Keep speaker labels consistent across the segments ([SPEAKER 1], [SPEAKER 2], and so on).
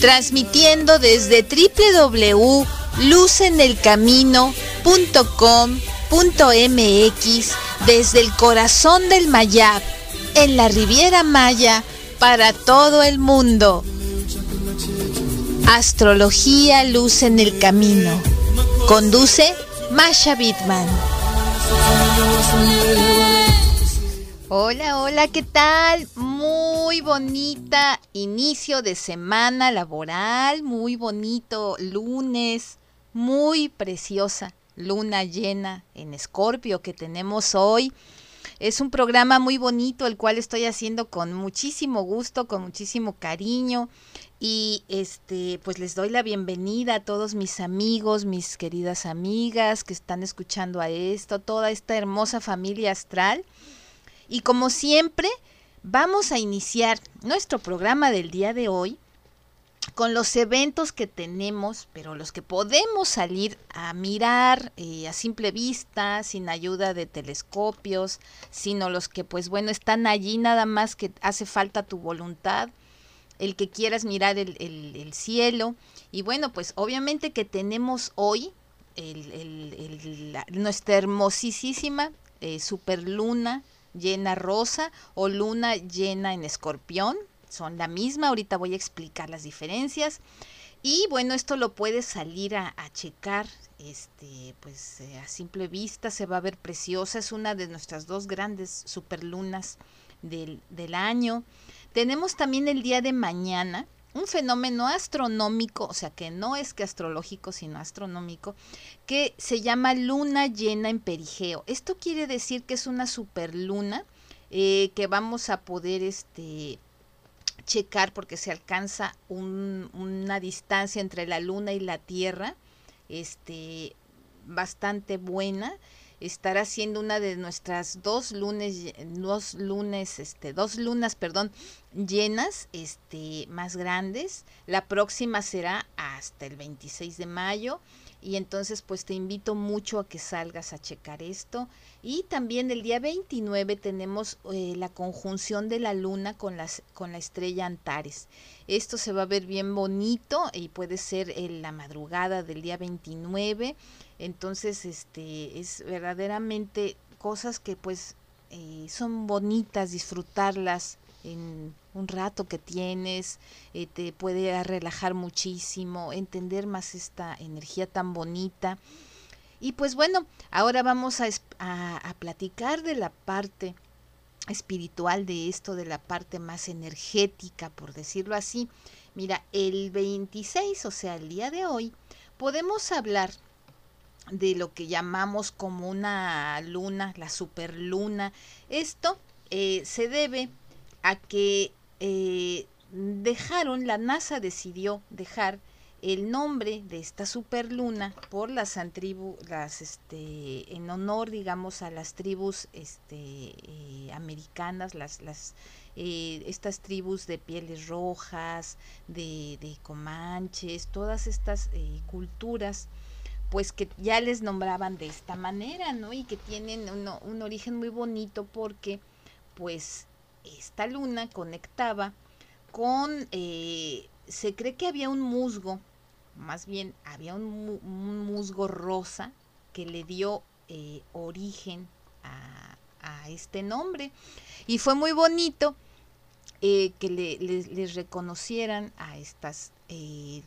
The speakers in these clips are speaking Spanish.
[SPEAKER 1] Transmitiendo desde www.lucenelcamino.com.mx desde el corazón del Mayab, en la Riviera Maya, para todo el mundo. Astrología Luz en el Camino. Conduce Masha Bitman. Hola, hola, ¿qué tal? Bonita inicio de semana laboral, muy bonito lunes, muy preciosa luna llena en Escorpio que tenemos hoy. Es un programa muy bonito, el cual estoy haciendo con muchísimo gusto, con muchísimo cariño. Y este, pues les doy la bienvenida a todos mis amigos, mis queridas amigas que están escuchando a esto, toda esta hermosa familia astral. Y como siempre, vamos a iniciar nuestro programa del día de hoy con los eventos que tenemos, pero los que podemos salir a mirar eh, a simple vista, sin ayuda de telescopios, sino los que pues bueno están allí nada más que hace falta tu voluntad, el que quieras mirar el, el, cielo. Y bueno, pues obviamente que tenemos hoy el, nuestra hermosísima eh, superluna llena rosa o luna llena en escorpión. Son la misma, ahorita voy a explicar las diferencias. Y bueno, esto lo puedes salir a, checar, este, pues eh, a simple vista se va a ver preciosa, es una de nuestras dos grandes superlunas del, del año. Tenemos también el día de mañana, un fenómeno astronómico, o sea que no es que astrológico, sino astronómico, que se llama luna llena en perigeo. Esto quiere decir que es una superluna eh, que vamos a poder este, checar porque se alcanza una distancia entre la luna y la tierra este, bastante buena estará siendo una de nuestras dos lunes, dos lunes, este, dos lunas, perdón, llenas, este, más grandes. La próxima será hasta el 26 de mayo. Y entonces pues te invito mucho a que salgas a checar esto. Y también el día 29 tenemos eh, la conjunción de la luna con, las, con la estrella Antares. Esto se va a ver bien bonito y puede ser en la madrugada del día 29 entonces, este, es verdaderamente cosas que pues eh, son bonitas disfrutarlas en un rato que tienes, eh, te puede relajar muchísimo, entender más esta energía tan bonita. Y pues bueno, ahora vamos a, a, platicar de la parte espiritual de esto, de la parte más energética, por decirlo así. Mira, el 26, o sea, el día de hoy, podemos hablar de lo que llamamos como una luna, la superluna. Esto eh, se debe a que eh, dejaron, la NASA decidió dejar el nombre de esta superluna por las las este, en honor, digamos, a las tribus este, eh, americanas, las, las estas tribus de pieles rojas, de, de comanches, todas estas culturas pues que ya les nombraban de esta manera, ¿no? Y que tienen un origen muy bonito porque pues esta luna conectaba con, eh, se cree que había un musgo, más bien había un, musgo rosa que le dio eh, origen a, este nombre. Y fue muy bonito eh, que les reconocieran a estas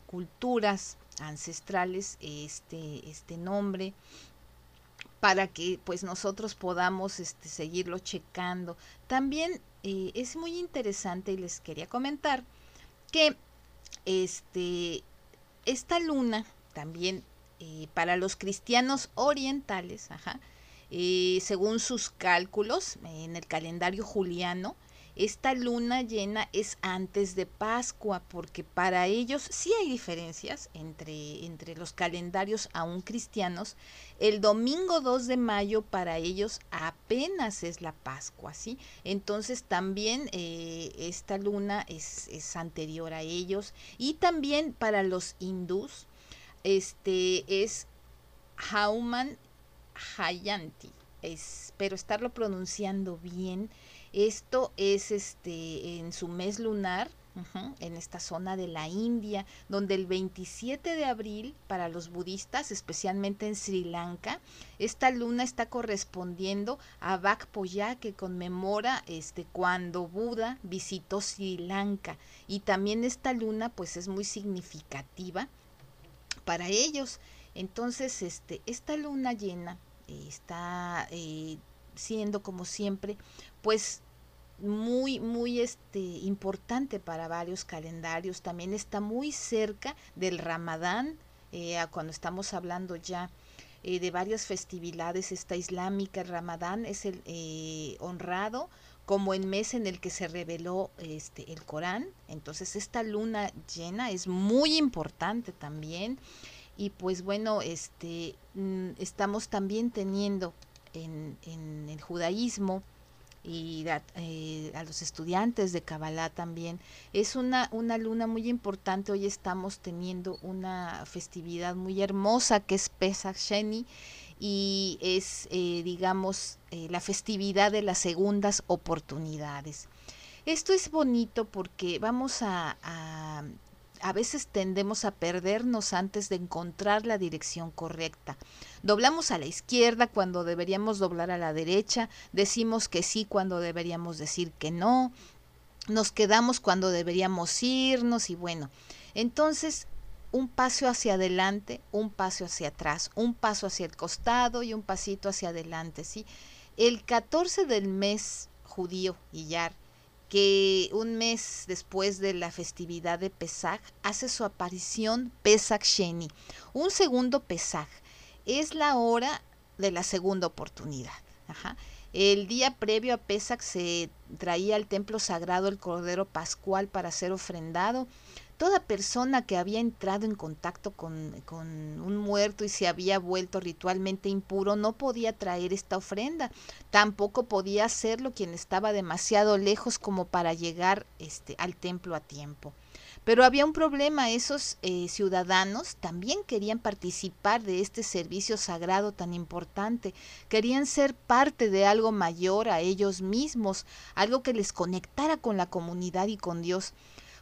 [SPEAKER 1] culturas ancestrales este, este nombre para que pues nosotros podamos este, seguirlo checando. También eh, es muy interesante y les quería comentar que este, esta luna también eh, para los cristianos orientales, eh, según sus cálculos en el calendario juliano, esta luna llena es antes de Pascua, porque para ellos sí hay diferencias entre, entre los calendarios aún cristianos. El domingo 2 de mayo para ellos apenas es la Pascua, ¿sí? Entonces también eh, esta luna es, es, anterior a ellos. Y también para los hindús, este es Hauman Hayanti. Espero estarlo pronunciando bien esto es este en su mes lunar, en esta zona de la India, donde el 27 de abril para los budistas, especialmente en Sri Lanka, esta luna está correspondiendo a Bakpoya que conmemora este cuando Buda visitó Sri Lanka y también esta luna pues es muy significativa para ellos. Entonces, este esta luna llena eh, está eh, siendo como siempre pues muy, muy este, importante para varios calendarios. También está muy cerca del Ramadán, eh, cuando estamos hablando ya eh, de varias festividades. Esta islámica, el Ramadán es el eh, honrado como el mes en el que se reveló este, el Corán. Entonces esta luna llena es muy importante también. Y pues bueno, este, mm, estamos también teniendo en, en el judaísmo y eh, a, los estudiantes de Kabbalah también. Es una, una luna muy importante. Hoy estamos teniendo una festividad muy hermosa que es Pesach Sheni y es, eh, digamos, eh, la festividad de las segundas oportunidades. Esto es bonito porque vamos a, a veces tendemos a perdernos antes de encontrar la dirección correcta. Doblamos a la izquierda cuando deberíamos doblar a la derecha, decimos que sí cuando deberíamos decir que no, nos quedamos cuando deberíamos irnos y bueno, entonces un paso hacia adelante, un paso hacia atrás, un paso hacia el costado y un pasito hacia adelante, ¿sí? El 14 del mes judío, Iyar, que un mes después de la festividad de Pesach hace su aparición Pesach Sheni, un segundo Pesach. Es la hora de la segunda oportunidad. El día previo a Pesach se traía al templo sagrado el Cordero Pascual para ser ofrendado toda persona que había entrado en contacto con, un muerto y se había vuelto ritualmente impuro no podía traer esta ofrenda. Tampoco podía hacerlo quien estaba demasiado lejos como para llegar este, al templo a tiempo. Pero había un problema, esos eh, ciudadanos también querían participar de este servicio sagrado tan importante, querían ser parte de algo mayor a ellos mismos, algo que les conectara con la comunidad y con Dios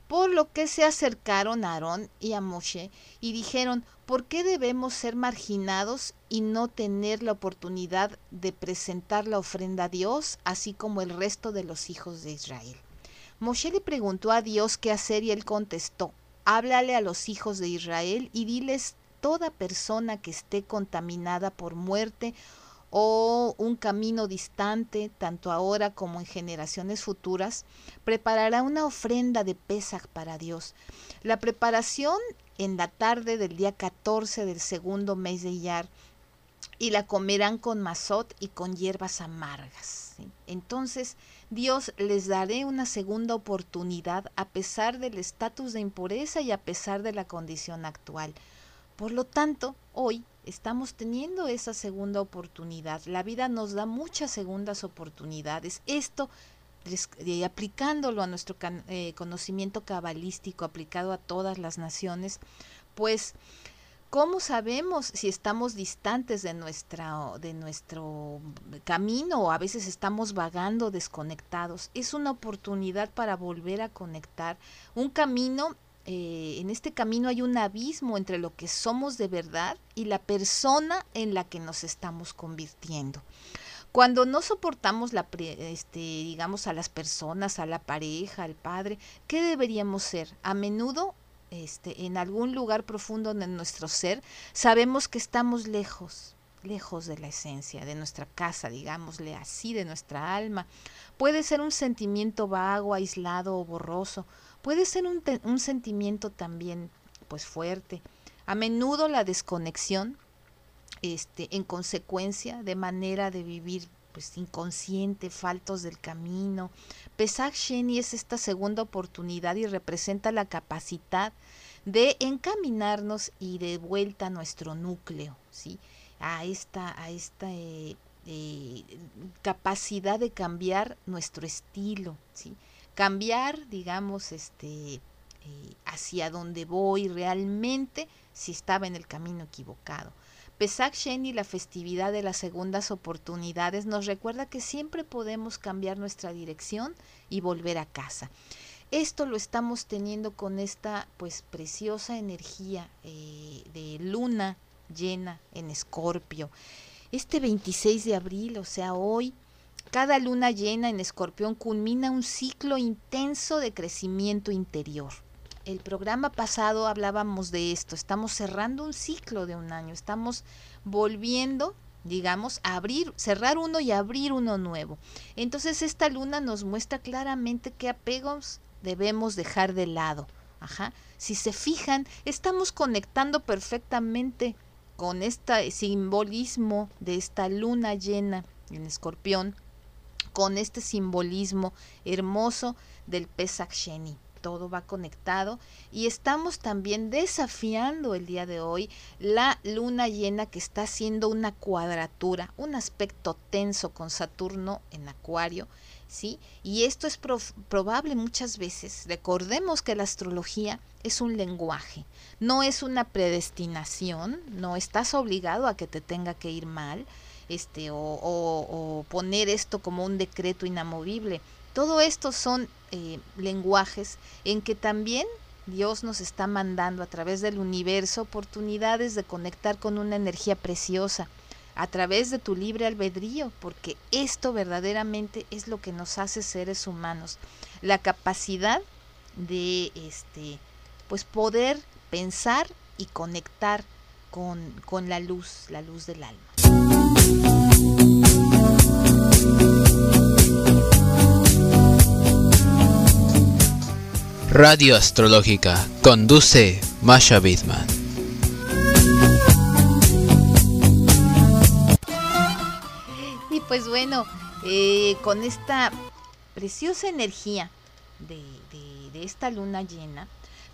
[SPEAKER 1] por lo que se acercaron a Aarón y a Moshe y dijeron, ¿por qué debemos ser marginados y no tener la oportunidad de presentar la ofrenda a Dios, así como el resto de los hijos de Israel? Moshe le preguntó a Dios qué hacer y él contestó, háblale a los hijos de Israel y diles toda persona que esté contaminada por muerte o un camino distante, tanto ahora como en generaciones futuras, preparará una ofrenda de Pesach para Dios. La preparación en la tarde del día 14 del segundo mes de Iyar y la comerán con mazot y con hierbas amargas. Entonces Dios les daré una segunda oportunidad a pesar del estatus de impureza y a pesar de la condición actual. Por lo tanto, hoy estamos teniendo esa segunda oportunidad. La vida nos da muchas segundas oportunidades. Esto, eh, aplicándolo a nuestro eh, conocimiento cabalístico, aplicado a todas las naciones, pues, ¿cómo sabemos si estamos distantes de, nuestra, de nuestro camino o a veces estamos vagando desconectados? Es una oportunidad para volver a conectar. Un camino eh, en este camino hay un abismo entre lo que somos de verdad y la persona en la que nos estamos convirtiendo. Cuando no soportamos la, este, digamos, a las personas, a la pareja, al padre, ¿qué deberíamos ser? A menudo, este, en algún lugar profundo de nuestro ser, sabemos que estamos lejos, lejos de la esencia, de nuestra casa, digámosle así, de nuestra alma. Puede ser un sentimiento vago, aislado o borroso, puede ser un, un sentimiento también pues fuerte. A menudo la desconexión, este, en consecuencia de manera de vivir pues inconsciente, faltos del camino. Pesach Sheni es esta segunda oportunidad y representa la capacidad de encaminarnos y de vuelta a nuestro núcleo, ¿sí? a esta, a esta eh, eh, capacidad de cambiar nuestro estilo, ¿sí? Cambiar, digamos, este, eh, hacia dónde voy realmente si estaba en el camino equivocado. Pesach Sheni, la festividad de las segundas oportunidades, nos recuerda que siempre podemos cambiar nuestra dirección y volver a casa. Esto lo estamos teniendo con esta pues preciosa energía eh, de luna llena en Escorpio. Este 26 de abril, o sea, hoy, cada luna llena en Escorpión culmina un ciclo intenso de crecimiento interior. El programa pasado hablábamos de esto, estamos cerrando un ciclo de un año, estamos volviendo digamos, abrir, cerrar uno y abrir uno nuevo. Entonces esta luna nos muestra claramente qué apegos debemos dejar de lado. Ajá. Si se fijan, estamos conectando perfectamente con este simbolismo de esta luna llena en escorpión, con este simbolismo hermoso del Pesach Sheni todo va conectado y estamos también desafiando el día de hoy la luna llena que está haciendo una cuadratura, un aspecto tenso con Saturno en Acuario, ¿sí? Y esto es probable muchas veces. Recordemos que la astrología es un lenguaje, no es una predestinación, no estás obligado a que te tenga que ir mal, este, o, poner esto como un decreto inamovible. Todo esto son eh, lenguajes en que también Dios nos está mandando a través del universo oportunidades de conectar con una energía preciosa a través de tu libre albedrío, porque esto verdaderamente es lo que nos hace seres humanos, la capacidad de este pues poder pensar y conectar con, con la luz, la luz del alma.
[SPEAKER 2] Radio Astrológica. Conduce Masha Bidman.
[SPEAKER 1] Y pues bueno, eh, con esta preciosa energía de, de esta luna llena,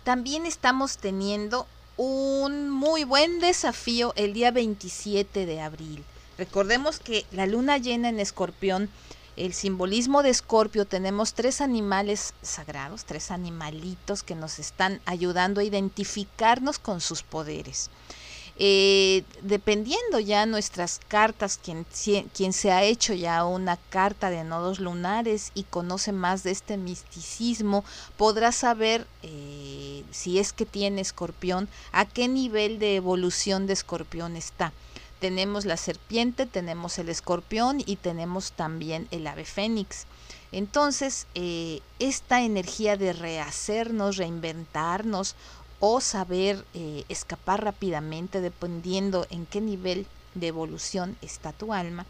[SPEAKER 1] también estamos teniendo un muy buen desafío el día 27 de abril. Recordemos que la luna llena en escorpión el simbolismo de Escorpio tenemos tres animales sagrados, tres animalitos que nos están ayudando a identificarnos con sus poderes. Eh, dependiendo ya nuestras cartas, quien, quien, se ha hecho ya una carta de nodos lunares y conoce más de este misticismo, podrá saber eh, si es que tiene escorpión, a qué nivel de evolución de escorpión está tenemos la serpiente, tenemos el escorpión y tenemos también el ave fénix. Entonces, eh, esta energía de rehacernos, reinventarnos o saber eh, escapar rápidamente, dependiendo en qué nivel de evolución está tu alma,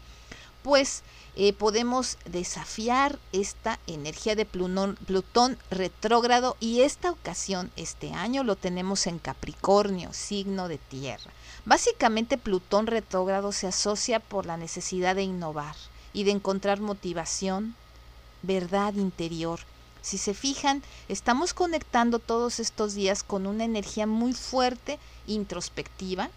[SPEAKER 1] pues podemos desafiar esta energía de Plutón retrógrado y esta ocasión, este año, lo tenemos en Capricornio, signo de tierra. Básicamente Plutón retrógrado se asocia por la necesidad de innovar y de encontrar motivación, verdad interior. Si se fijan, estamos conectando todos estos días con una energía muy fuerte, introspectiva,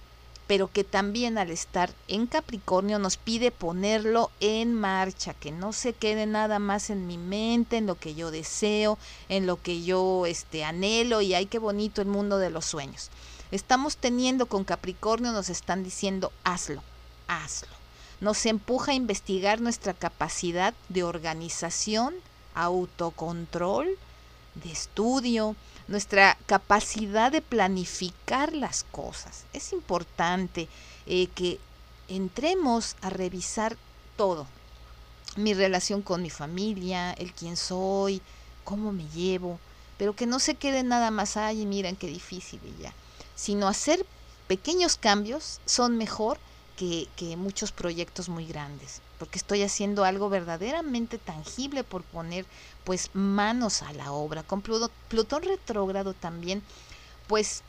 [SPEAKER 1] pero que también al estar en Capricornio nos pide ponerlo en marcha, que no se quede nada más en mi mente, en lo que yo deseo, en lo que yo este, anhelo y ay, qué bonito el mundo de los sueños estamos teniendo con Capricornio nos están diciendo hazlo, hazlo. Nos empuja a investigar nuestra capacidad de organización, autocontrol, de estudio, nuestra capacidad de planificar las cosas. Es importante eh, que entremos a revisar todo. Mi relación con mi familia, el quién soy, cómo me llevo, pero que no se quede nada más, ay, miren qué difícil y ya sino hacer pequeños cambios son mejor que, muchos proyectos muy grandes, porque estoy haciendo algo verdaderamente tangible por poner pues manos a la obra. Con Plutón, retrógrado también, pues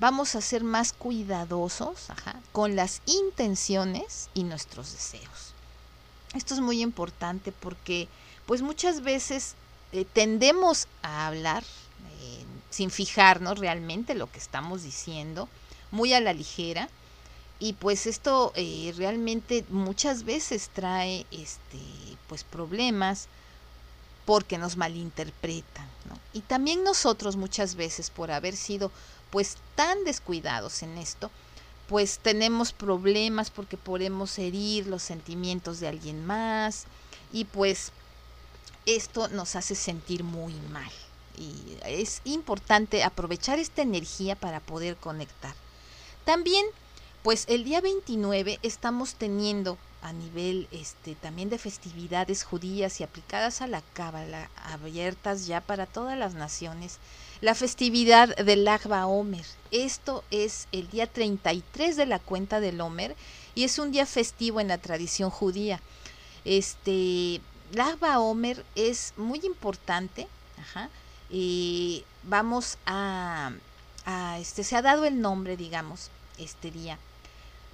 [SPEAKER 1] vamos a ser más cuidadosos con las intenciones y nuestros deseos. Esto es muy importante porque pues muchas veces eh, tendemos a hablar sin fijarnos realmente lo que estamos diciendo, muy a la ligera. Y pues esto eh, realmente muchas veces trae este, pues problemas porque nos malinterpretan. Y también nosotros muchas veces por haber sido pues tan descuidados en esto, pues tenemos problemas porque podemos herir los sentimientos de alguien más y pues esto nos hace sentir muy mal. y es importante aprovechar esta energía para poder conectar. También, pues el día 29 estamos teniendo a nivel este también de festividades judías y aplicadas a la cábala, abiertas ya para todas las naciones, la festividad del Agba Omer. Esto es el día 33 de la cuenta del Omer y es un día festivo en la tradición judía. Este, Agba Omer es muy importante, ajá, y vamos a, a, este, se ha dado el nombre, digamos, este día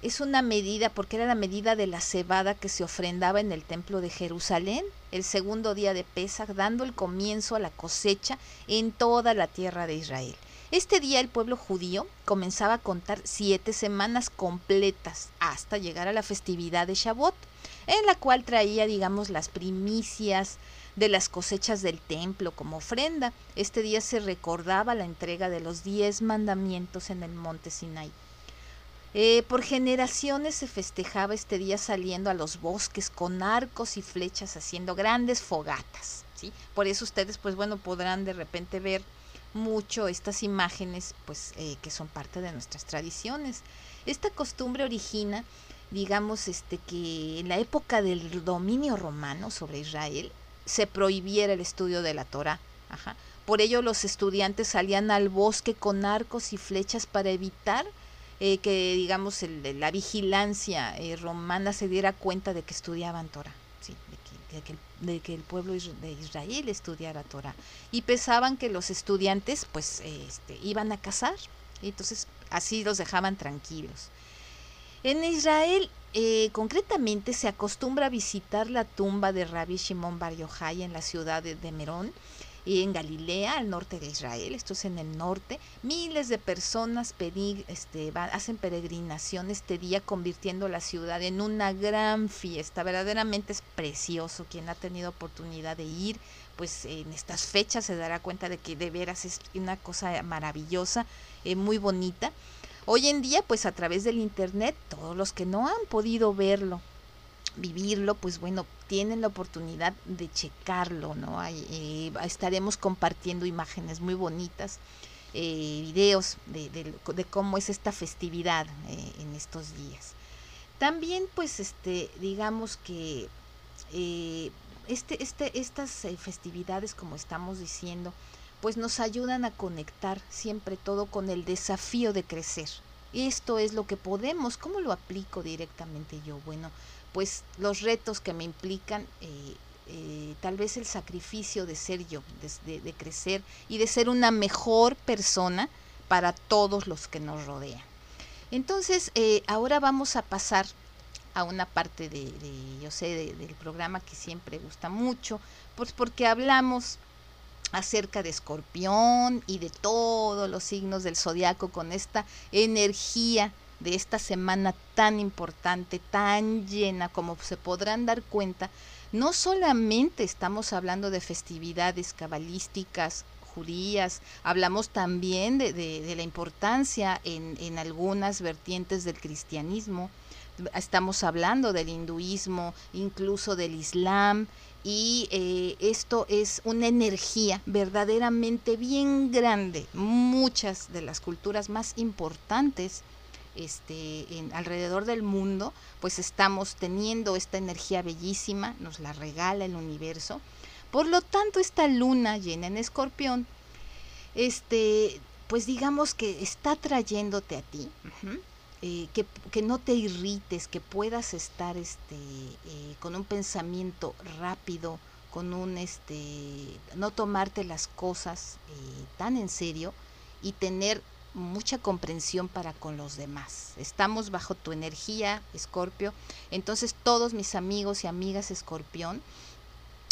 [SPEAKER 1] es una medida, porque era la medida de la cebada que se ofrendaba en el templo de Jerusalén, el segundo día de Pesach, dando el comienzo a la cosecha en toda la tierra de Israel. Este día el pueblo judío comenzaba a contar siete semanas completas hasta llegar a la festividad de Shavuot, en la cual traía, digamos, las primicias de las cosechas del templo como ofrenda. Este día se recordaba la entrega de los diez mandamientos en el monte Sinai. Eh, por generaciones se festejaba este día saliendo a los bosques con arcos y flechas haciendo grandes fogatas. ¿sí? Por eso ustedes, pues bueno, podrán de repente ver mucho estas imágenes, pues eh, que son parte de nuestras tradiciones. Esta costumbre origina, digamos, este que en la época del dominio romano sobre Israel se prohibiera el estudio de la Torah. Por ello los estudiantes salían al bosque con arcos y flechas para evitar eh, que digamos el, la vigilancia eh, romana se diera cuenta de que estudiaban Torah, ¿sí? de, que, el pueblo de Israel estudiara Torah. Y pensaban que los estudiantes pues este, iban a cazar, y entonces así los dejaban tranquilos. En Israel, eh, concretamente, se acostumbra a visitar la tumba de Rabbi Shimon Bar Yochai en la ciudad de Merón, y en Galilea, al norte de Israel, esto es en el norte, miles de personas este, hacen peregrinación este día, convirtiendo la ciudad en una gran fiesta. Verdaderamente es precioso. Quien ha tenido oportunidad de ir, pues en estas fechas se dará cuenta de que de veras es una cosa maravillosa, eh, muy bonita. Hoy en día, pues a través del Internet, todos los que no han podido verlo, vivirlo, pues bueno, tienen la oportunidad de checarlo, ¿no? Eh, estaremos compartiendo imágenes muy bonitas, eh, videos de, cómo es esta festividad eh, en estos días. También, pues, este, digamos que este, este, estas festividades, como estamos diciendo, pues nos ayudan a conectar siempre todo con el desafío de crecer. Esto es lo que podemos, ¿cómo lo aplico directamente yo? Bueno, pues los retos que me implican, eh, eh, tal vez el sacrificio de ser yo, de, crecer y de ser una mejor persona para todos los que nos rodean. Entonces, eh, ahora vamos a pasar a una parte de, yo sé, del programa que siempre gusta mucho, pues porque hablamos acerca de Escorpión y de todos los signos del zodiaco con esta energía de esta semana tan importante, tan llena, como se podrán dar cuenta, no solamente estamos hablando de festividades cabalísticas, judías, hablamos también de, la importancia en, en, algunas vertientes del cristianismo, estamos hablando del hinduismo, incluso del islam, y eh, esto es una energía verdaderamente bien grande. Muchas de las culturas más importantes este, en, alrededor del mundo, pues estamos teniendo esta energía bellísima, nos la regala el universo. Por lo tanto, esta luna llena en escorpión, este, pues digamos que está trayéndote a ti, eh, que, que, no te irrites, que puedas estar este, eh, con un pensamiento rápido, con un, este, no tomarte las cosas eh, tan en serio y tener mucha comprensión para con los demás. Estamos bajo tu energía, Escorpio. Entonces todos mis amigos y amigas Escorpión,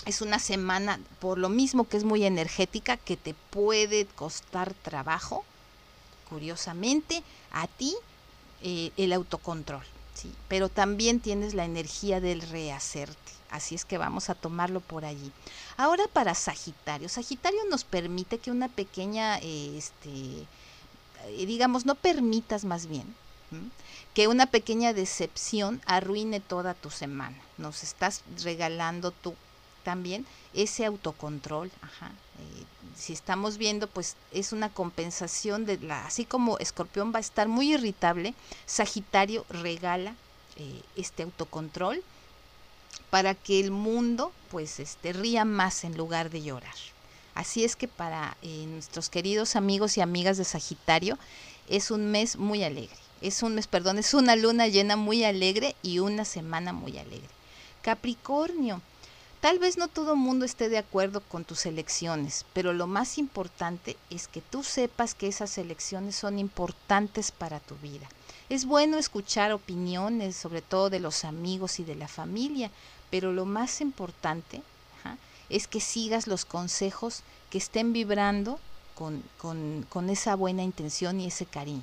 [SPEAKER 1] es una semana, por lo mismo que es muy energética, que te puede costar trabajo, curiosamente, a ti eh, el autocontrol. ¿sí? Pero también tienes la energía del rehacerte. Así es que vamos a tomarlo por allí. Ahora para Sagitario. Sagitario nos permite que una pequeña eh, este, digamos, no permitas más bien que una pequeña decepción arruine toda tu semana. Nos estás regalando tú también ese autocontrol. Ajá. Eh, si estamos viendo, pues es una compensación de la, así como Escorpión va a estar muy irritable, Sagitario regala eh, este autocontrol para que el mundo pues este, ría más en lugar de llorar. Así es que para eh, nuestros queridos amigos y amigas de Sagitario es un mes muy alegre. Es un mes, perdón, es una luna llena muy alegre y una semana muy alegre. Capricornio, Tal vez no todo el mundo esté de acuerdo con tus elecciones, pero lo más importante es que tú sepas que esas elecciones son importantes para tu vida. Es bueno escuchar opiniones, sobre todo de los amigos y de la familia, pero lo más importante es que sigas los consejos que estén vibrando con, con esa buena intención y ese cariño.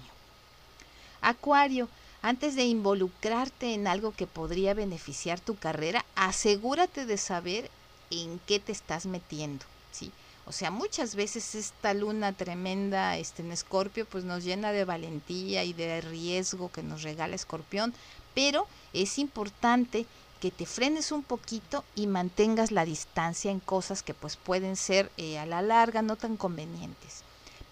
[SPEAKER 1] Acuario, antes de involucrarte en algo que podría beneficiar tu carrera, asegúrate de saber en qué te estás metiendo, ¿sí? O sea, muchas veces esta luna tremenda este, en Escorpio pues nos llena de valentía y de riesgo que nos regala Escorpión, pero es importante que te frenes un poquito y mantengas la distancia en cosas que pues pueden ser eh, a la larga no tan convenientes.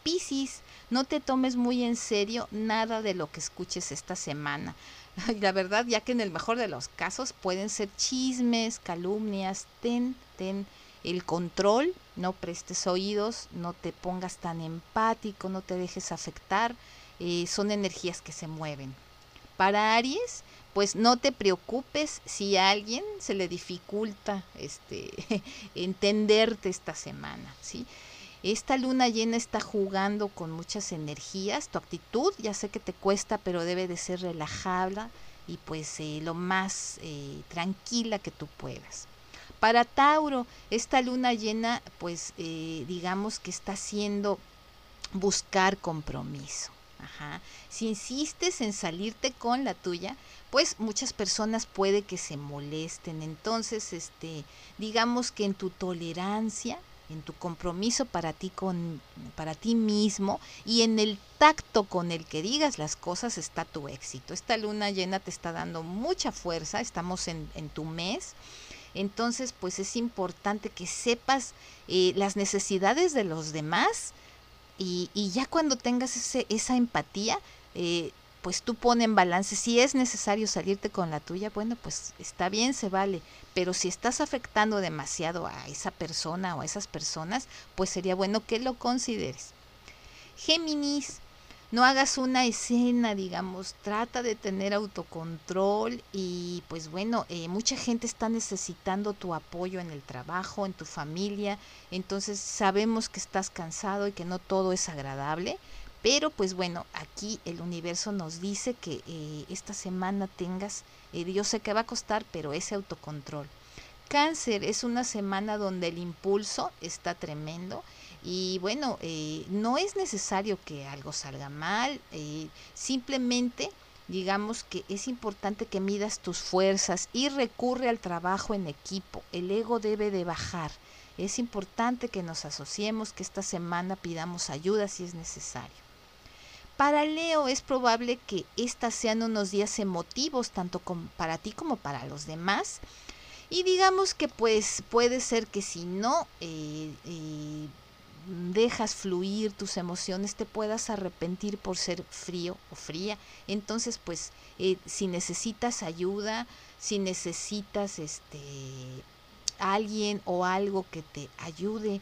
[SPEAKER 1] Piscis, no te tomes muy en serio nada de lo que escuches esta semana. La verdad, ya que en el mejor de los casos pueden ser chismes, calumnias, ten, ten el control, no prestes oídos, no te pongas tan empático, no te dejes afectar, eh, son energías que se mueven. Para Aries, pues no te preocupes si a alguien se le dificulta este entenderte esta semana, ¿sí? Esta luna llena está jugando con muchas energías. Tu actitud, ya sé que te cuesta, pero debe de ser relajada y pues eh, lo más eh, tranquila que tú puedas. Para Tauro, esta luna llena, pues eh, digamos que está haciendo buscar compromiso. Si insistes en salirte con la tuya, pues muchas personas puede que se molesten. Entonces, este, digamos que en tu tolerancia en tu compromiso para ti con para ti mismo y en el tacto con el que digas las cosas está tu éxito. Esta luna llena te está dando mucha fuerza, estamos en, tu mes. Entonces, pues es importante que sepas eh, las necesidades de los demás y, y ya cuando tengas ese, esa empatía, eh, pues tú pone en balance. Si es necesario salirte con la tuya, bueno, pues está bien, se vale. Pero si estás afectando demasiado a esa persona o a esas personas, pues sería bueno que lo consideres. Géminis, no hagas una escena, digamos, trata de tener autocontrol y pues bueno, eh, mucha gente está necesitando tu apoyo en el trabajo, en tu familia, entonces sabemos que estás cansado y que no todo es agradable, pero pues bueno, aquí el universo nos dice que eh, esta semana tengas, eh, yo sé que va a costar, pero ese autocontrol. Cáncer es una semana donde el impulso está tremendo y bueno, eh, no es necesario que algo salga mal, simplemente digamos que es importante que midas tus fuerzas y recurre al trabajo en equipo. El ego debe de bajar. Es importante que nos asociemos, que esta semana pidamos ayuda si es necesario. Para Leo es probable que estas sean unos días emotivos tanto para ti como para los demás. Y digamos que pues puede ser que si no eh, eh, dejas fluir tus emociones te puedas arrepentir por ser frío o fría. Entonces pues eh, si necesitas ayuda, si necesitas este alguien o algo que te ayude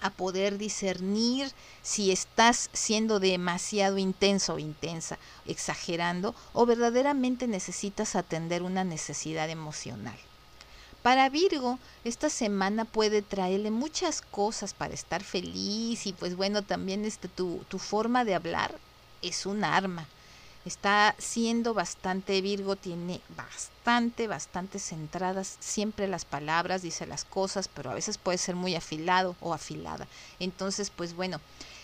[SPEAKER 1] a poder discernir si estás siendo demasiado intenso o intensa, exagerando, o verdaderamente necesitas atender una necesidad emocional. Para Virgo, esta semana puede traerle muchas cosas para estar feliz y pues bueno, también este, tu, tu forma de hablar es un arma está siendo bastante Virgo, tiene bastante, bastante centradas siempre las palabras, dice las cosas, pero a veces puede ser muy afilado o afilada. Entonces, pues bueno,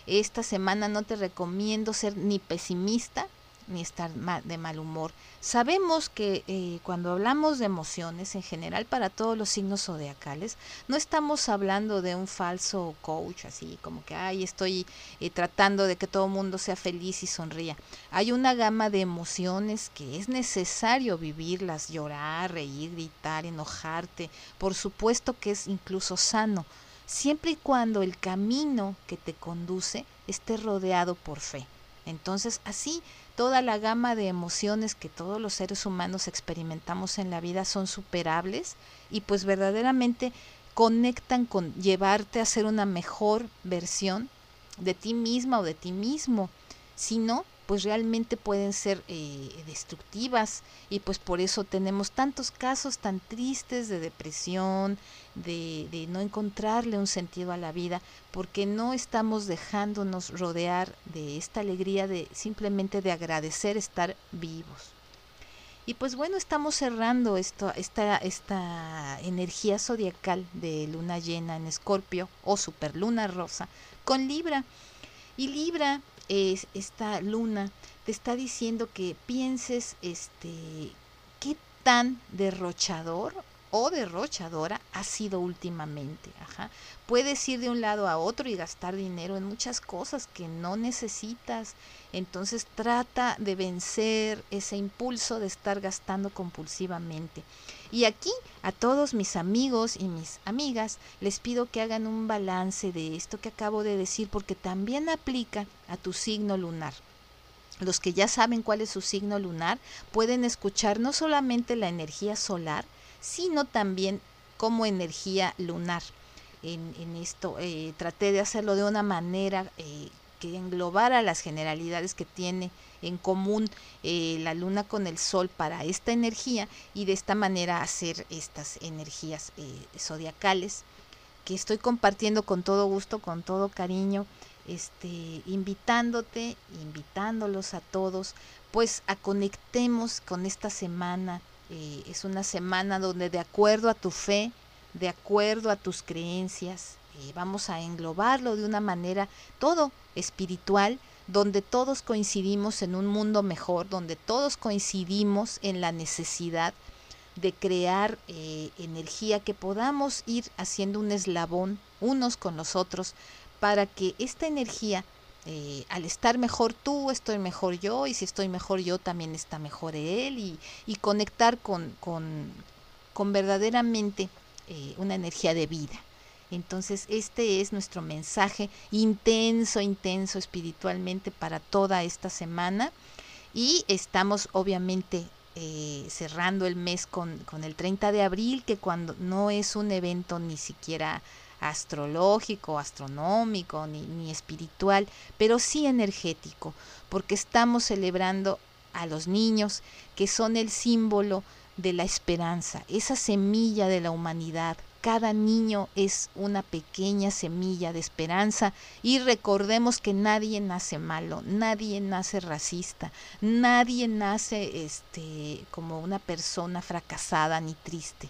[SPEAKER 1] esta semana no te recomiendo ser ni pesimista ni estar de mal humor. Sabemos que eh, cuando hablamos de emociones, en general para todos los signos zodiacales, no estamos hablando de un falso coach, así como que, ay, estoy eh, tratando de que todo el mundo sea feliz y sonría. Hay una gama de emociones que es necesario vivirlas, llorar, reír, gritar, enojarte. Por supuesto que es incluso sano siempre y cuando el camino que te conduce esté rodeado por fe. Entonces, así toda la gama de emociones que todos los seres humanos experimentamos en la vida son superables y pues verdaderamente conectan con llevarte a ser una mejor versión de ti misma o de ti mismo. Si no, pues realmente pueden ser eh, destructivas y pues por eso tenemos tantos casos tan tristes de depresión, de, de, no encontrarle un sentido a la vida, porque no estamos dejándonos rodear de esta alegría de simplemente de agradecer estar vivos. Y pues bueno, estamos cerrando esto, esta, esta energía zodiacal de luna llena en Escorpio o superluna rosa con Libra. Y Libra es esta luna te está diciendo que pienses este qué tan derrochador o derrochadora ha sido últimamente. Ajá. Puedes ir de un lado a otro y gastar dinero en muchas cosas que no necesitas. Entonces trata de vencer ese impulso de estar gastando compulsivamente. Y aquí a todos mis amigos y mis amigas les pido que hagan un balance de esto que acabo de decir porque también aplica a tu signo lunar. Los que ya saben cuál es su signo lunar pueden escuchar no solamente la energía solar, sino también como energía lunar. En, esto eh, traté de hacerlo de una manera eh, que englobara las generalidades que tiene en común eh, la luna con el sol para esta energía y de esta manera hacer estas energías zodiacales que estoy compartiendo con todo gusto, con todo cariño, este, invitándote, invitándolos a todos, pues a conectemos con esta semana. Eh, es una semana donde de acuerdo a tu fe, de acuerdo a tus creencias, eh, vamos a englobarlo de una manera todo espiritual, donde todos coincidimos en un mundo mejor, donde todos coincidimos en la necesidad de crear eh, energía que podamos ir haciendo un eslabón unos con los otros para que esta energía eh, al estar mejor tú, estoy mejor yo, y si estoy mejor yo, también está mejor él, y, conectar con, con, con verdaderamente eh, una energía de vida. Entonces, este es nuestro mensaje intenso, intenso espiritualmente para toda esta semana. Y estamos obviamente eh, cerrando el mes con, con, el 30 de abril, que cuando no es un evento ni siquiera astrológico, astronómico, ni, ni espiritual, pero sí energético, porque estamos celebrando a los niños, que son el símbolo de la esperanza, esa semilla de la humanidad cada niño es una pequeña semilla de esperanza y recordemos que nadie nace malo, nadie nace racista, nadie nace este como una persona fracasada ni triste.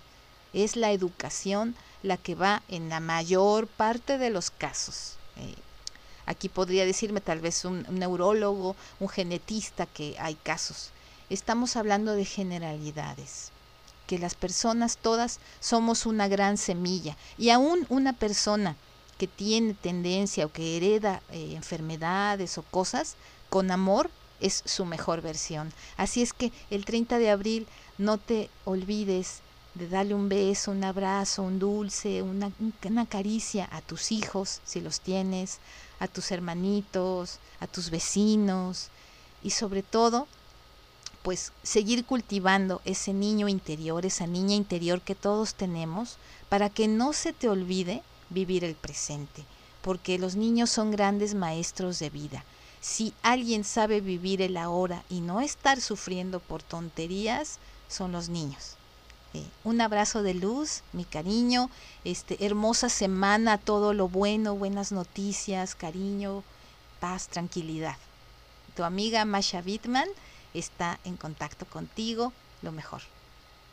[SPEAKER 1] Es la educación la que va en la mayor parte de los casos. Eh, aquí podría decirme tal vez un, neurólogo, un genetista que hay casos. Estamos hablando de generalidades que las personas todas somos una gran semilla y aún una persona que tiene tendencia o que hereda eh, enfermedades o cosas, con amor es su mejor versión. Así es que el 30 de abril no te olvides de darle un beso, un abrazo, un dulce, una, una caricia a tus hijos, si los tienes, a tus hermanitos, a tus vecinos y sobre todo pues seguir cultivando ese niño interior, esa niña interior que todos tenemos, para que no se te olvide vivir el presente, porque los niños son grandes maestros de vida. Si alguien sabe vivir el ahora y no estar sufriendo por tonterías, son los niños. Eh, un abrazo de luz, mi cariño, este, hermosa semana, todo lo bueno, buenas noticias, cariño, paz, tranquilidad. Tu amiga Masha Wittmann está en contacto contigo lo mejor.